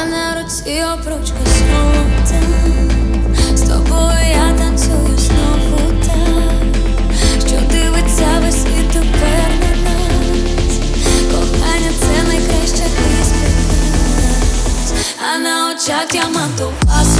а на руці обручка золота З тобою я танцюю знову так, що дивиться весь світ тепер на нас. Кохання це із прикрас, а на очах діамантова сльоза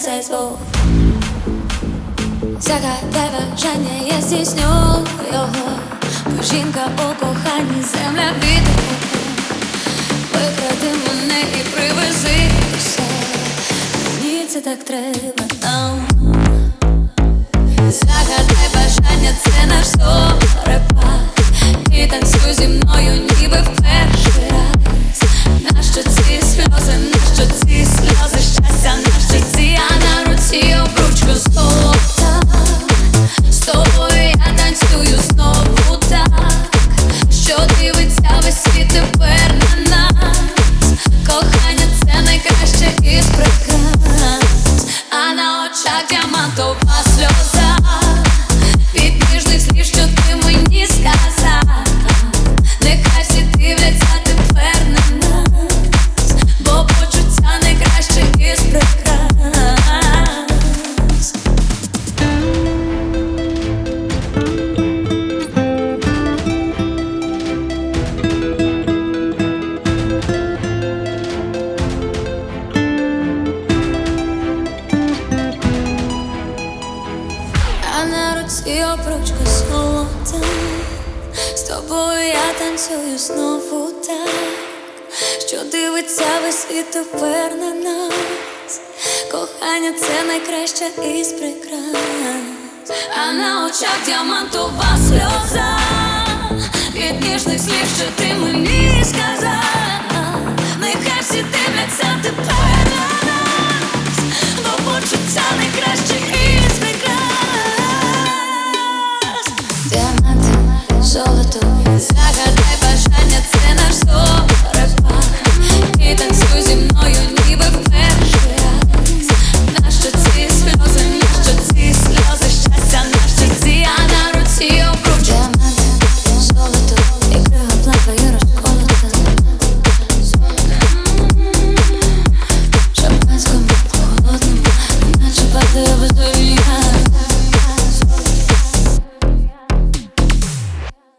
цей звук Загадає бажання, я здійсню Бо жінка у коханні, земля від Викради мене і це так треба нам А на руці обручка золота З тобою я танцюю знову так Що дивиться весь світ тепер на нас. Кохання це найкраще із прикрас. А на очах діамантова сльоза. Від ніжних слів, що ти мені сказав